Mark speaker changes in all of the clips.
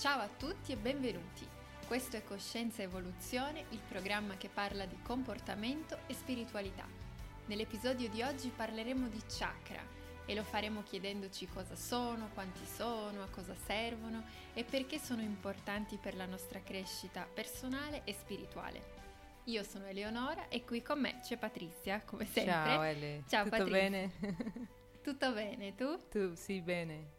Speaker 1: Ciao a tutti e benvenuti. Questo è Coscienza Evoluzione, il programma che parla di comportamento e spiritualità. Nell'episodio di oggi parleremo di chakra e lo faremo chiedendoci cosa sono, quanti sono, a cosa servono e perché sono importanti per la nostra crescita personale e spirituale. Io sono Eleonora e qui con me c'è Patrizia, come sempre.
Speaker 2: Ciao Ele.
Speaker 1: Ciao
Speaker 2: Tutto
Speaker 1: Patrizia.
Speaker 2: bene?
Speaker 1: Tutto bene, tu?
Speaker 2: tu sì, bene.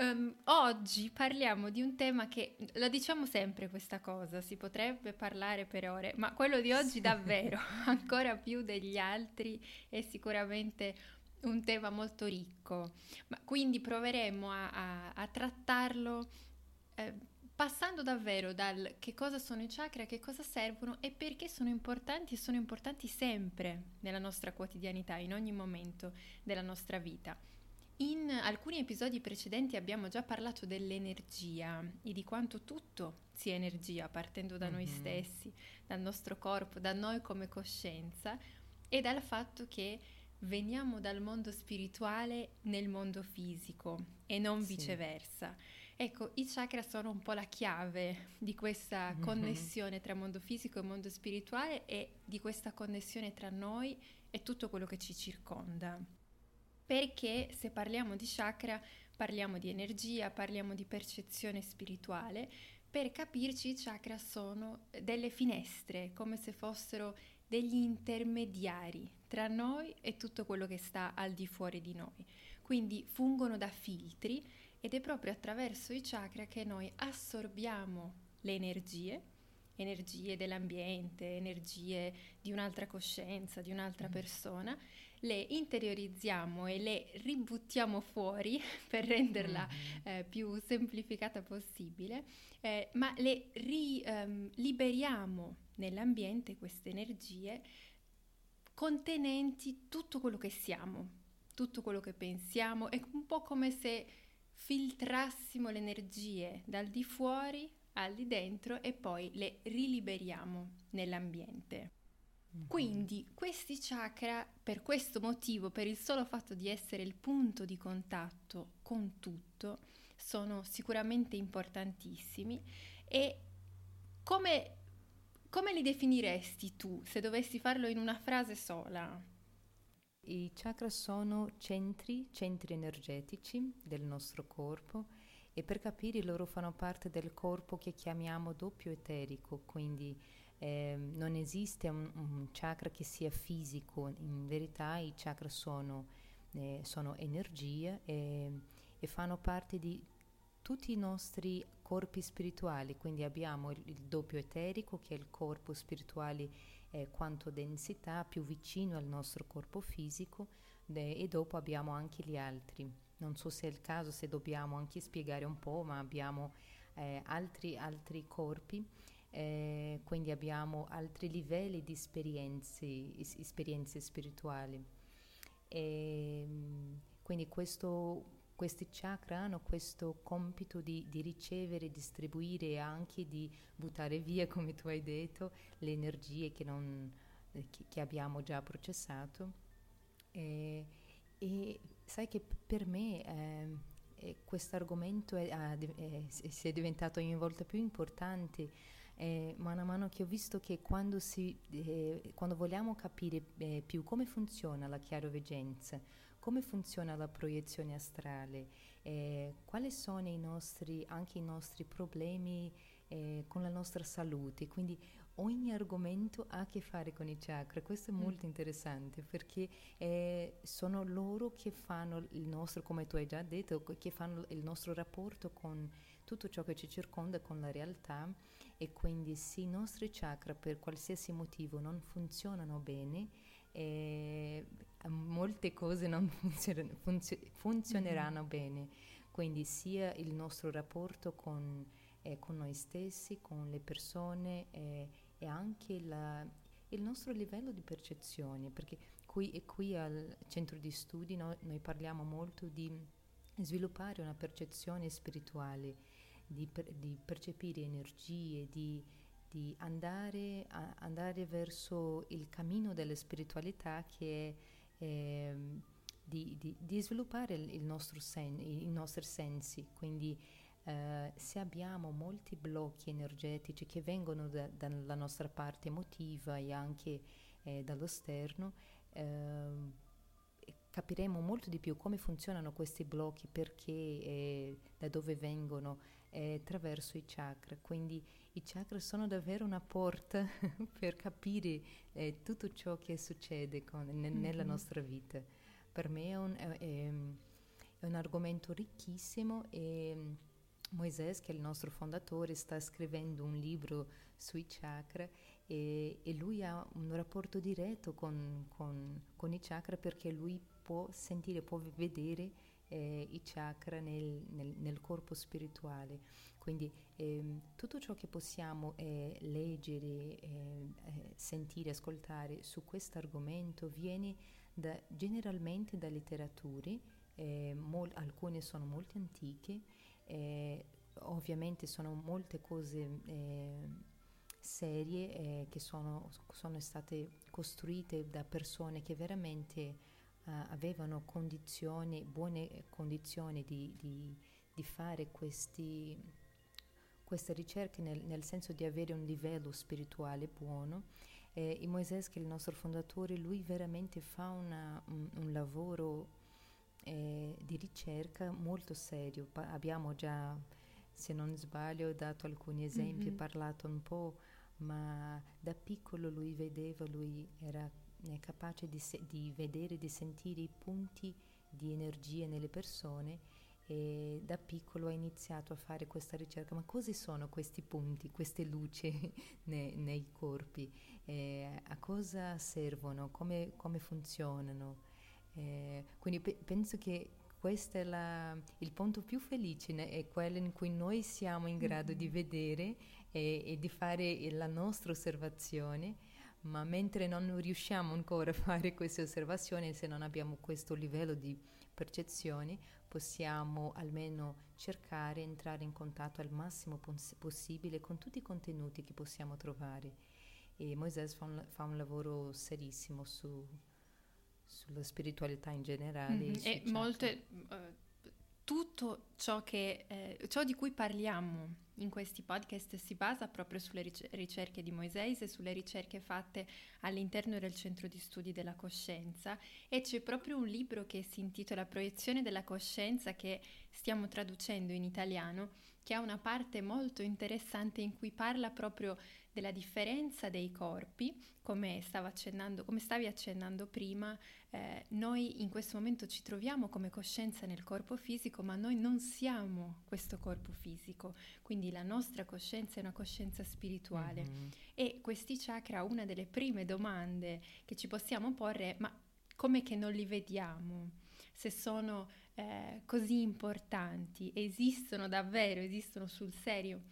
Speaker 1: Um, oggi parliamo di un tema che, lo diciamo sempre questa cosa, si potrebbe parlare per ore, ma quello di oggi davvero, ancora più degli altri, è sicuramente un tema molto ricco. Ma quindi proveremo a, a, a trattarlo eh, passando davvero dal che cosa sono i chakra, che cosa servono e perché sono importanti e sono importanti sempre nella nostra quotidianità, in ogni momento della nostra vita. In alcuni episodi precedenti abbiamo già parlato dell'energia e di quanto tutto sia energia, partendo da mm-hmm. noi stessi, dal nostro corpo, da noi come coscienza e dal fatto che veniamo dal mondo spirituale nel mondo fisico e non sì. viceversa. Ecco, i chakra sono un po' la chiave di questa mm-hmm. connessione tra mondo fisico e mondo spirituale e di questa connessione tra noi e tutto quello che ci circonda perché se parliamo di chakra parliamo di energia, parliamo di percezione spirituale. Per capirci i chakra sono delle finestre, come se fossero degli intermediari tra noi e tutto quello che sta al di fuori di noi. Quindi fungono da filtri ed è proprio attraverso i chakra che noi assorbiamo le energie energie dell'ambiente, energie di un'altra coscienza, di un'altra mm. persona, le interiorizziamo e le ributtiamo fuori per renderla mm. eh, più semplificata possibile, eh, ma le ri, um, liberiamo nell'ambiente queste energie contenenti tutto quello che siamo, tutto quello che pensiamo, è un po' come se filtrassimo le energie dal di fuori al di dentro e poi le riliberiamo nell'ambiente. Mm-hmm. Quindi questi chakra, per questo motivo, per il solo fatto di essere il punto di contatto con tutto, sono sicuramente importantissimi e come, come li definiresti tu se dovessi farlo in una frase sola?
Speaker 2: I chakra sono centri, centri energetici del nostro corpo e per capire loro fanno parte del corpo che chiamiamo doppio eterico, quindi eh, non esiste un, un, chakra che sia fisico, in verità i chakra sono, eh, sono energia e, e, fanno parte di tutti i nostri corpi spirituali, quindi abbiamo il, il doppio eterico che è il corpo spirituale eh, quanto densità più vicino al nostro corpo fisico e dopo abbiamo anche gli altri. Non so se è il caso, se dobbiamo anche spiegare un po', ma abbiamo eh, altri, altri corpi, eh, quindi abbiamo altri livelli di esperienze, esperienze spirituali. E, quindi questo, questi chakra hanno questo compito di, di, ricevere, distribuire e anche di buttare via, come tu hai detto, le energie che, non, che, che abbiamo già processato. E, e sai che per me eh, eh, questo argomento è, è, si è diventato ogni volta più importante eh, mano a mano che ho visto che quando, si, eh, quando vogliamo capire eh, più come funziona la chiaroveggenza, come funziona la proiezione astrale, eh, quali sono i nostri, anche i nostri problemi con la nostra salute, quindi ogni argomento ha a che fare con i chakra. Questo è mm. molto mm. interessante perché eh, sono loro che fanno il nostro, come tu hai già detto, che fanno il nostro rapporto con tutto ciò che ci circonda, con la realtà e quindi se i nostri chakra per qualsiasi motivo non funzionano bene, eh, molte cose non funzioneranno, funzio- funzioneranno mm. bene. Quindi sia il nostro rapporto con, eh, con noi stessi, con le persone, eh, e anche la, il nostro livello di percezione, perché qui, qui al centro di studi no, noi parliamo molto di sviluppare una percezione spirituale, di, per, di percepire energie, di, di andare, a, andare, verso il cammino della spiritualità che è eh, di, di, sviluppare il sen, i nostri sensi, quindi Uh, se abbiamo molti blocchi energetici che vengono da, dalla nostra parte emotiva e anche eh, dallo sterno, eh, capiremo molto di più come funzionano questi blocchi, perché, eh, da dove vengono, attraverso i chakra. Quindi i chakra sono davvero una porta per capire eh, tutto ciò che succede con, ne, mm-hmm. nella nostra vita. Per me è un, è, è un argomento ricchissimo e Moisés, che è il nostro fondatore, sta scrivendo un libro sui chakra e, e lui ha un rapporto diretto con, con, con, i chakra perché lui può sentire, può vedere eh, i chakra nel, nel, nel, corpo spirituale. Quindi ehm, tutto ciò che possiamo eh, leggere, eh, sentire, ascoltare su questo argomento viene da, generalmente da letterature, eh, mol, alcune sono molto antiche, eh, ovviamente sono molte cose eh, serie eh, che sono, sono, state costruite da persone che veramente eh, avevano condizioni, buone condizioni di, di, di fare questi, queste ricerche nel, nel, senso di avere un livello spirituale buono. Eh, e Moisés, che è il nostro fondatore, lui veramente fa una, un, un, lavoro eh, di ricerca molto serio. Pa- abbiamo già, se non sbaglio, dato alcuni esempi, mm-hmm. parlato un po', ma da piccolo lui vedeva, lui era capace di, se- di vedere, di sentire i punti di energia nelle persone e da piccolo ha iniziato a fare questa ricerca, ma cosa sono questi punti, queste luci nei, nei corpi, eh, a cosa servono, come, come funzionano? Eh, quindi pe- penso che questo è la, il punto più felice, né? è quello in cui noi siamo in grado mm-hmm. di vedere e, e, di fare la nostra osservazione, ma mentre non riusciamo ancora a fare queste osservazioni, se non abbiamo questo livello di percezione, possiamo almeno cercare di entrare in contatto al massimo pos- possibile con tutti i contenuti che possiamo trovare. E Moisés fa un, fa un lavoro serissimo su, sulla spiritualità in generale.
Speaker 1: Mm-hmm. E molte, uh, tutto ciò, che, eh, ciò di cui parliamo in questi podcast si basa proprio sulle ricerche di Moisés e sulle ricerche fatte all'interno del centro di studi della coscienza e c'è proprio un libro che si intitola Proiezione della coscienza che stiamo traducendo in italiano che ha una parte molto interessante in cui parla proprio della differenza dei corpi, come, come stavi accennando prima, eh, noi in questo momento ci troviamo come coscienza nel corpo fisico, ma noi non siamo questo corpo fisico, quindi la nostra coscienza è una coscienza spirituale. Mm-hmm. E questi chakra, una delle prime domande che ci possiamo porre è ma come che non li vediamo? Se sono eh, così importanti, esistono davvero, esistono sul serio?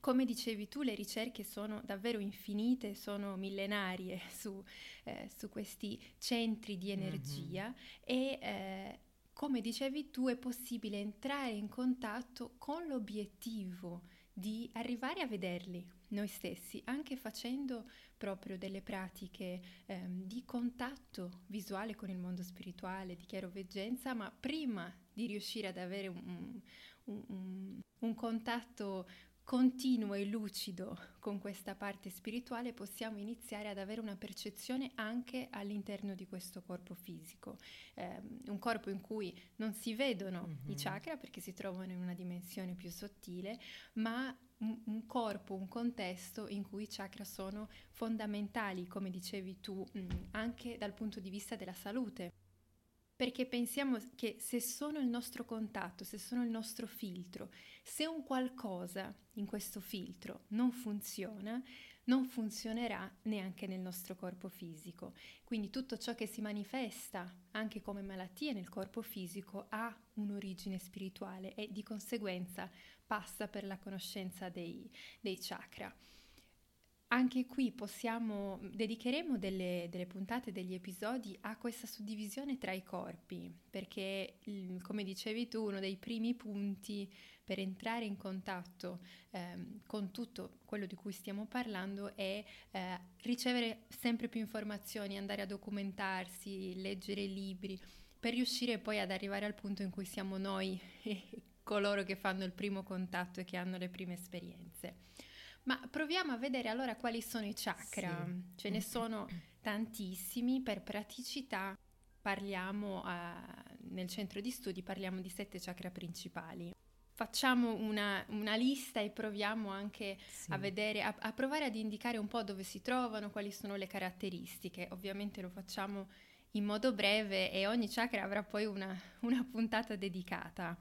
Speaker 1: Come dicevi tu, le ricerche sono davvero infinite, sono millenarie su, eh, su questi centri di energia mm-hmm. e eh, come dicevi tu è possibile entrare in contatto con l'obiettivo di arrivare a vederli noi stessi, anche facendo proprio delle pratiche ehm, di contatto visuale con il mondo spirituale, di chiaroveggenza, ma prima di riuscire ad avere un, un, un, un contatto continuo e lucido con questa parte spirituale possiamo iniziare ad avere una percezione anche all'interno di questo corpo fisico, eh, un corpo in cui non si vedono mm-hmm. i chakra perché si trovano in una dimensione più sottile, ma un, un, corpo, un contesto in cui i chakra sono fondamentali, come dicevi tu, mh, mm, anche dal punto di vista della salute perché pensiamo che se sono il nostro contatto, se sono il nostro filtro, se un qualcosa in questo filtro non funziona, non funzionerà neanche nel nostro corpo fisico. Quindi tutto ciò che si manifesta anche come malattie nel corpo fisico ha un'origine spirituale e di conseguenza passa per la conoscenza dei, dei chakra. Anche qui possiamo, dedicheremo delle, delle, puntate, degli episodi a questa suddivisione tra i corpi, perché come dicevi tu, uno dei primi punti per entrare in contatto eh, con tutto quello di cui stiamo parlando è eh, ricevere sempre più informazioni, andare a documentarsi, leggere libri, per riuscire poi ad arrivare al punto in cui siamo noi coloro che fanno il primo contatto e che hanno le prime esperienze. Ma proviamo a vedere allora quali sono i chakra. Sì. Ce ne sono tantissimi, per praticità parliamo uh, nel centro di studi parliamo di sette chakra principali. Facciamo una, una lista e proviamo anche sì. a vedere, a, a provare ad indicare un po' dove si trovano, quali sono le caratteristiche. Ovviamente lo facciamo in modo breve e ogni chakra avrà poi una, una puntata dedicata.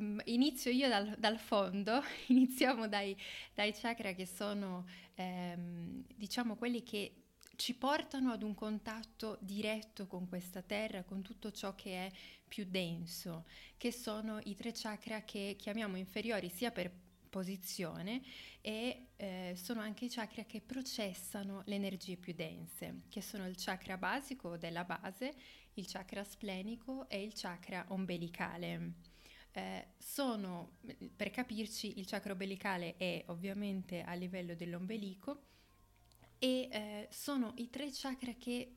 Speaker 1: Mm, inizio io dal, dal fondo, iniziamo dai, dai, chakra che sono, ehm, diciamo, quelli che ci portano ad un contatto diretto con questa terra, con tutto ciò che è più denso, che sono i tre chakra che chiamiamo inferiori sia per posizione e eh, sono anche i chakra che processano le energie più dense, che sono il chakra basico della base, il chakra splenico e il chakra ombelicale. Eh, sono, per capirci, il chakra ombelicale è ovviamente a livello dell'ombelico e eh, sono i tre chakra che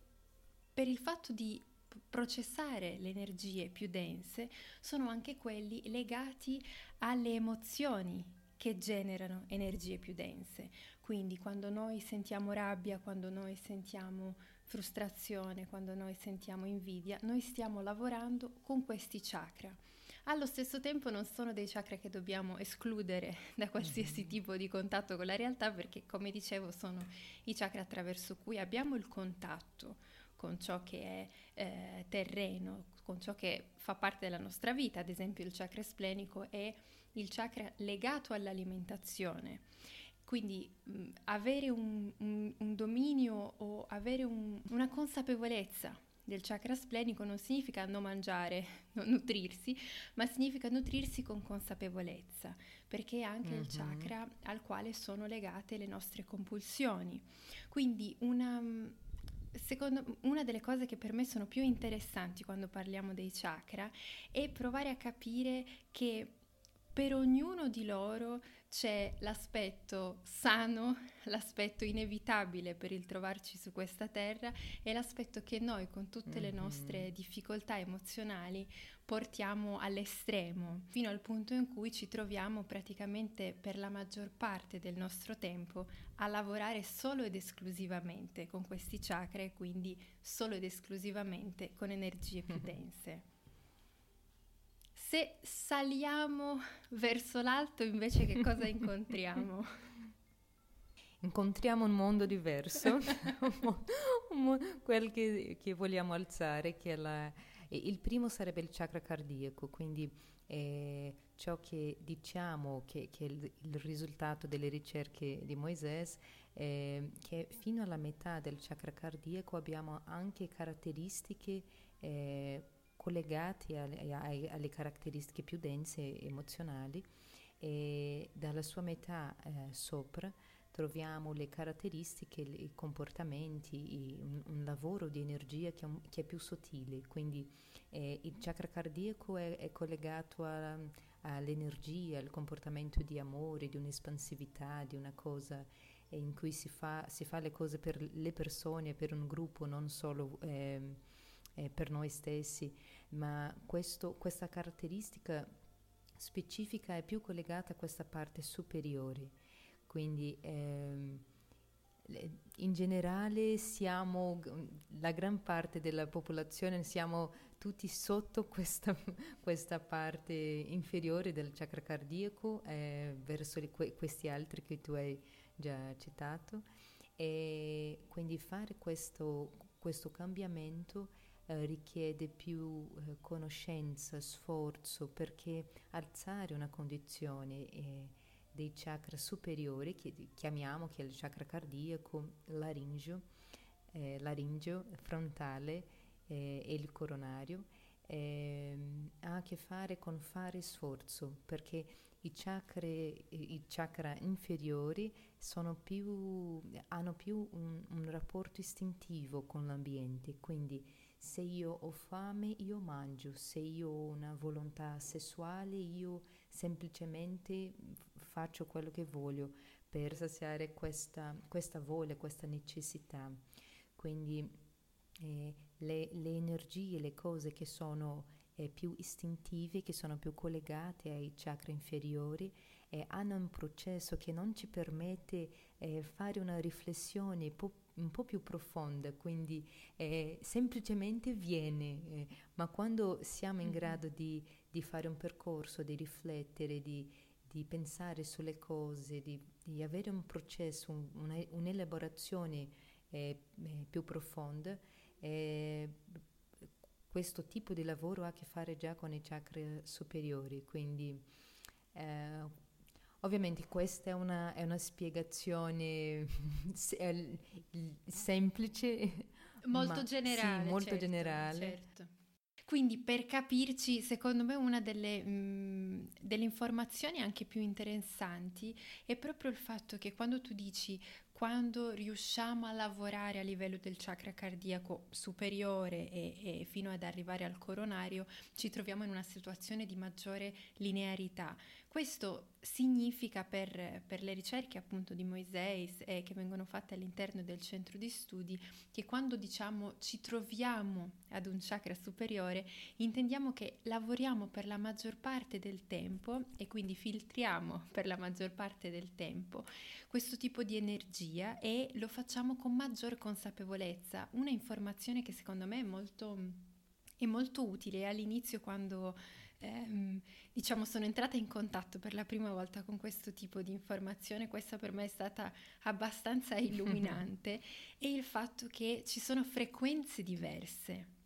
Speaker 1: per il fatto di processare le energie più dense sono anche quelli legati alle emozioni che generano energie più dense. Quindi quando noi sentiamo rabbia, quando noi sentiamo frustrazione, quando noi sentiamo invidia, noi stiamo lavorando con questi chakra. Allo stesso tempo non sono dei chakra che dobbiamo escludere da qualsiasi mm-hmm. tipo di contatto con la realtà perché come dicevo sono i chakra attraverso cui abbiamo il contatto con ciò che è eh, terreno, con ciò che fa parte della nostra vita, ad esempio il chakra splenico è il chakra legato all'alimentazione. Quindi mh, avere un, un, un, dominio o avere un, una consapevolezza del chakra splenico non significa non mangiare, non nutrirsi, ma significa nutrirsi con consapevolezza, perché è anche mm-hmm. il chakra al quale sono legate le nostre compulsioni. Quindi una, secondo, una delle cose che per me sono più interessanti quando parliamo dei chakra è provare a capire che per ognuno di loro c'è l'aspetto sano, l'aspetto inevitabile per il trovarci su questa terra e l'aspetto che noi con tutte le nostre difficoltà emozionali portiamo all'estremo, fino al punto in cui ci troviamo praticamente per la maggior parte del nostro tempo a lavorare solo ed esclusivamente con questi chakra e quindi solo ed esclusivamente con energie più dense. Se saliamo verso l'alto invece che cosa incontriamo?
Speaker 2: Incontriamo un mondo diverso, quel che, che, vogliamo alzare, che la, il primo sarebbe il chakra cardiaco, quindi eh, ciò che diciamo che, che, è il, il risultato delle ricerche di Moisés eh, che fino alla metà del chakra cardiaco abbiamo anche caratteristiche eh, collegati alle, alle, alle caratteristiche più dense emozionali e dalla sua metà eh, sopra troviamo le caratteristiche, i comportamenti, i, un, un, lavoro di energia che è, un, che è più sottile, quindi eh, il chakra cardiaco è, è collegato a, all'energia, al comportamento di amore, di un'espansività, di una cosa in cui si fa, si fa le cose per le persone, per un gruppo, non solo... Eh, eh, per noi stessi, ma questo, questa caratteristica specifica è più collegata a questa parte superiore. Quindi ehm, in generale siamo, la gran parte della popolazione siamo tutti sotto questa, questa parte inferiore del chakra cardiaco eh, verso le, questi altri che tu hai già citato e quindi fare questo, questo cambiamento eh, richiede più eh, conoscenza, sforzo, perché alzare una condizione eh, dei chakra superiori, che chiamiamo che è il chakra cardiaco, laringeo, eh, laringeo frontale eh, e il coronario, ehm, ha a che fare con fare sforzo, perché i chakra, i chakra inferiori più, hanno più un, un rapporto istintivo con l'ambiente, quindi se io ho fame io mangio, se io ho una volontà sessuale io semplicemente faccio quello che voglio per saziare questa, questa voglia, questa necessità. Quindi eh, le, le, energie, le cose che sono eh, più istintivi, che sono più collegati ai chakra inferiori e hanno un processo che non ci permette eh, fare una riflessione un po', un po più profonda, quindi eh, semplicemente viene, eh, ma quando siamo in mm-hmm. grado di, di, fare un percorso, di riflettere, di, di pensare sulle cose, di, di, avere un processo, un, una, un'elaborazione eh, eh, più profonda, questo tipo di lavoro ha a che fare già con i chakra superiori, quindi eh, ovviamente questa è una, è una spiegazione semplice,
Speaker 1: molto generale.
Speaker 2: Sì, molto
Speaker 1: certo,
Speaker 2: generale.
Speaker 1: Certo. Quindi per capirci, secondo me una delle, mh, delle, informazioni anche più interessanti è proprio il fatto che quando tu dici quando riusciamo a lavorare a livello del chakra cardiaco superiore e, e, fino ad arrivare al coronario, ci troviamo in una situazione di maggiore linearità. Questo significa per, per le ricerche appunto di Moiseis e che vengono fatte all'interno del centro di studi che quando diciamo ci troviamo ad un chakra superiore intendiamo che lavoriamo per la maggior parte del tempo e quindi filtriamo per la maggior parte del tempo questo tipo di energia e lo facciamo con maggior consapevolezza. Una informazione che secondo me è molto, è molto utile all'inizio quando ehm, diciamo sono entrata in contatto per la prima volta con questo tipo di informazione, questa per me è stata abbastanza illuminante, è il fatto che ci sono frequenze diverse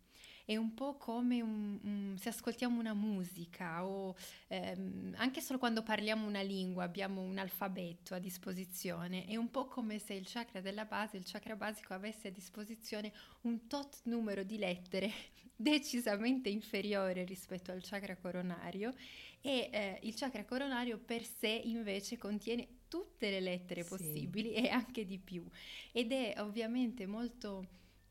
Speaker 1: è un po' come un, un, se ascoltiamo una musica o ehm, anche solo quando parliamo una lingua abbiamo un alfabeto a disposizione, è un po' come se il chakra della base, il chakra basico avesse a disposizione un tot numero di lettere decisamente inferiore rispetto al chakra coronario e eh, il chakra coronario per sé invece contiene tutte le lettere possibili sì. e anche di più ed è ovviamente molto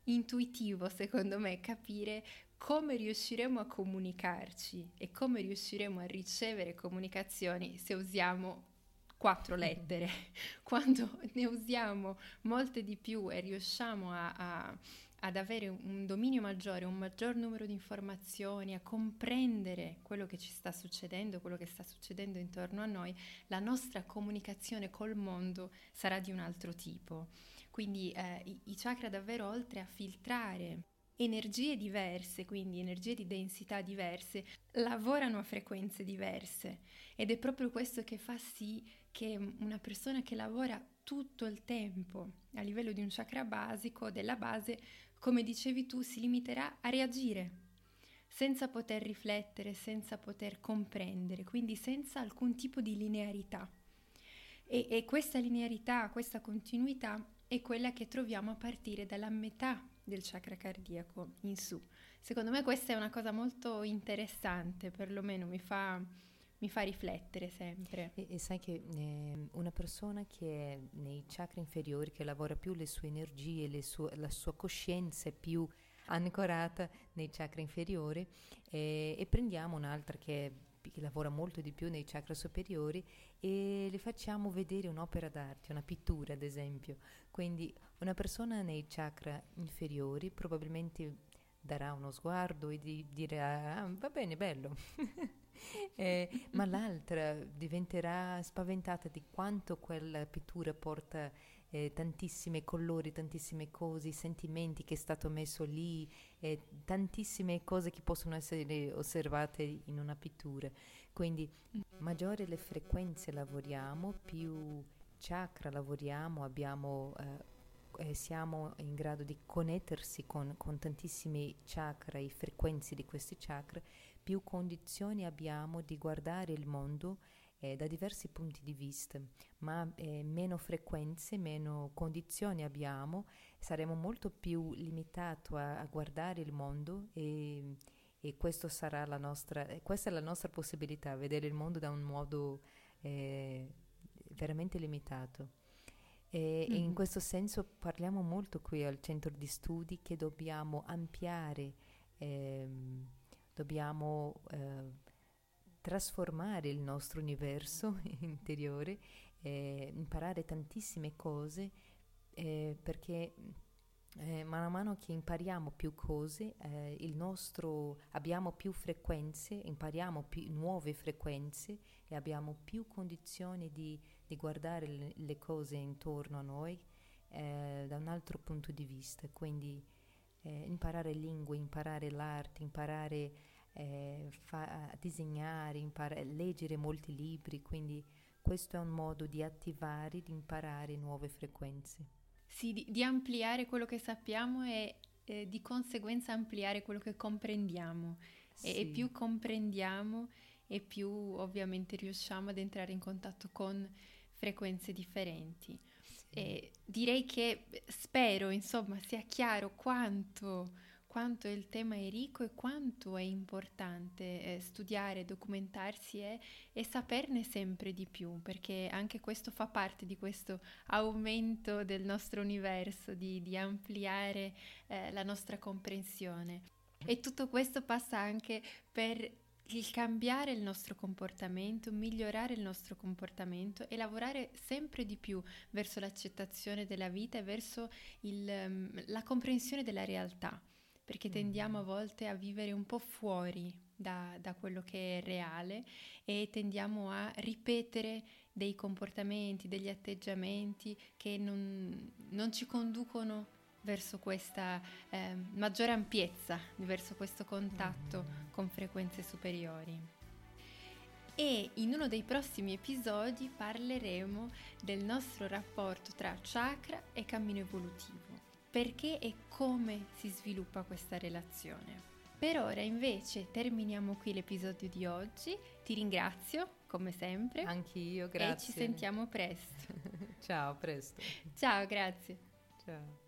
Speaker 1: intuitivo, secondo me, capire come riusciremo a comunicarci e come riusciremo a ricevere comunicazioni se usiamo quattro lettere. Quando ne usiamo molte di più e riusciamo a, a, ad avere un dominio maggiore, un maggior numero di informazioni, a comprendere quello che ci sta succedendo, quello che sta succedendo intorno a noi, la nostra comunicazione col mondo sarà di un altro tipo. Quindi eh, i, chakra davvero oltre a filtrare energie diverse, quindi energie di densità diverse, lavorano a frequenze diverse ed è proprio questo che fa sì che una persona che lavora tutto il tempo a livello di un chakra basico, della base, come dicevi tu, si limiterà a reagire senza poter riflettere, senza poter comprendere, quindi senza alcun tipo di linearità. E, e questa linearità, questa continuità è quella che troviamo a partire dalla metà del chakra cardiaco in su. Secondo me questa è una cosa molto interessante, perlomeno mi fa, mi fa riflettere sempre.
Speaker 2: E, e sai che eh, una persona che è nei chakra inferiori, che lavora più le sue energie, le sue, la sua coscienza è più ancorata nei chakra inferiori eh, e prendiamo un'altra che è che lavora molto di più nei chakra superiori e le facciamo vedere un'opera d'arte, una pittura ad esempio. Quindi una persona nei chakra inferiori probabilmente darà uno sguardo e di, dirà ah, va bene, bello. eh, ma l'altra diventerà spaventata di quanto quella pittura porta eh, tantissimi colori, tantissime cose, sentimenti che è stato messo lì, eh, tantissime cose che possono essere osservate in una pittura. Quindi maggiore le frequenze lavoriamo, più chakra lavoriamo, abbiamo, eh, eh, siamo in grado di connettersi con, con tantissimi chakra, i frequenze di questi chakra, più condizioni abbiamo di guardare il mondo eh, da diversi punti di vista, ma eh, meno frequenze, meno condizioni abbiamo, saremo molto più limitati a, a guardare il mondo e, e sarà la nostra, questa è la nostra possibilità, vedere il mondo da un modo eh, veramente limitato. E, mm-hmm. in questo senso parliamo molto qui al centro di studi che dobbiamo ampliare, ehm, dobbiamo eh, trasformare il nostro universo interiore, eh, imparare tantissime cose eh, perché eh, mano a mano che impariamo più cose, eh, nostro, abbiamo più frequenze, impariamo più nuove frequenze e abbiamo più condizioni di, di guardare le, le, cose intorno a noi eh, da un altro punto di vista. Quindi eh, imparare lingue, imparare l'arte, imparare eh, fa- a disegnare, imparare, leggere molti libri. Quindi questo è un modo di attivare, di imparare nuove frequenze.
Speaker 1: Sì, di, di ampliare quello che sappiamo e eh, di conseguenza ampliare quello che comprendiamo. Sì. E, e, più comprendiamo e più ovviamente riusciamo ad entrare in contatto con frequenze differenti. Sì. Direi che spero, insomma, sia chiaro quanto quanto il tema è ricco e quanto è importante eh, studiare, documentarsi e, e, saperne sempre di più, perché anche questo fa parte di questo aumento del nostro universo, di, di ampliare eh, la nostra comprensione. E tutto questo passa anche per il cambiare il nostro comportamento, migliorare il nostro comportamento e lavorare sempre di più verso l'accettazione della vita e verso il, um, la comprensione della realtà perché tendiamo a mm. volte a vivere un po' fuori da, da, quello che è reale e tendiamo a ripetere dei comportamenti, degli atteggiamenti che non, non ci conducono verso questa eh, maggiore ampiezza, verso questo contatto mm. con frequenze superiori. E in uno dei prossimi episodi parleremo del nostro rapporto tra chakra e cammino evolutivo perché e come si sviluppa questa relazione. Per ora invece terminiamo qui l'episodio di oggi, ti ringrazio come sempre.
Speaker 2: Anch'io, grazie.
Speaker 1: E ci sentiamo presto.
Speaker 2: Ciao, presto.
Speaker 1: Ciao, grazie.
Speaker 2: Ciao.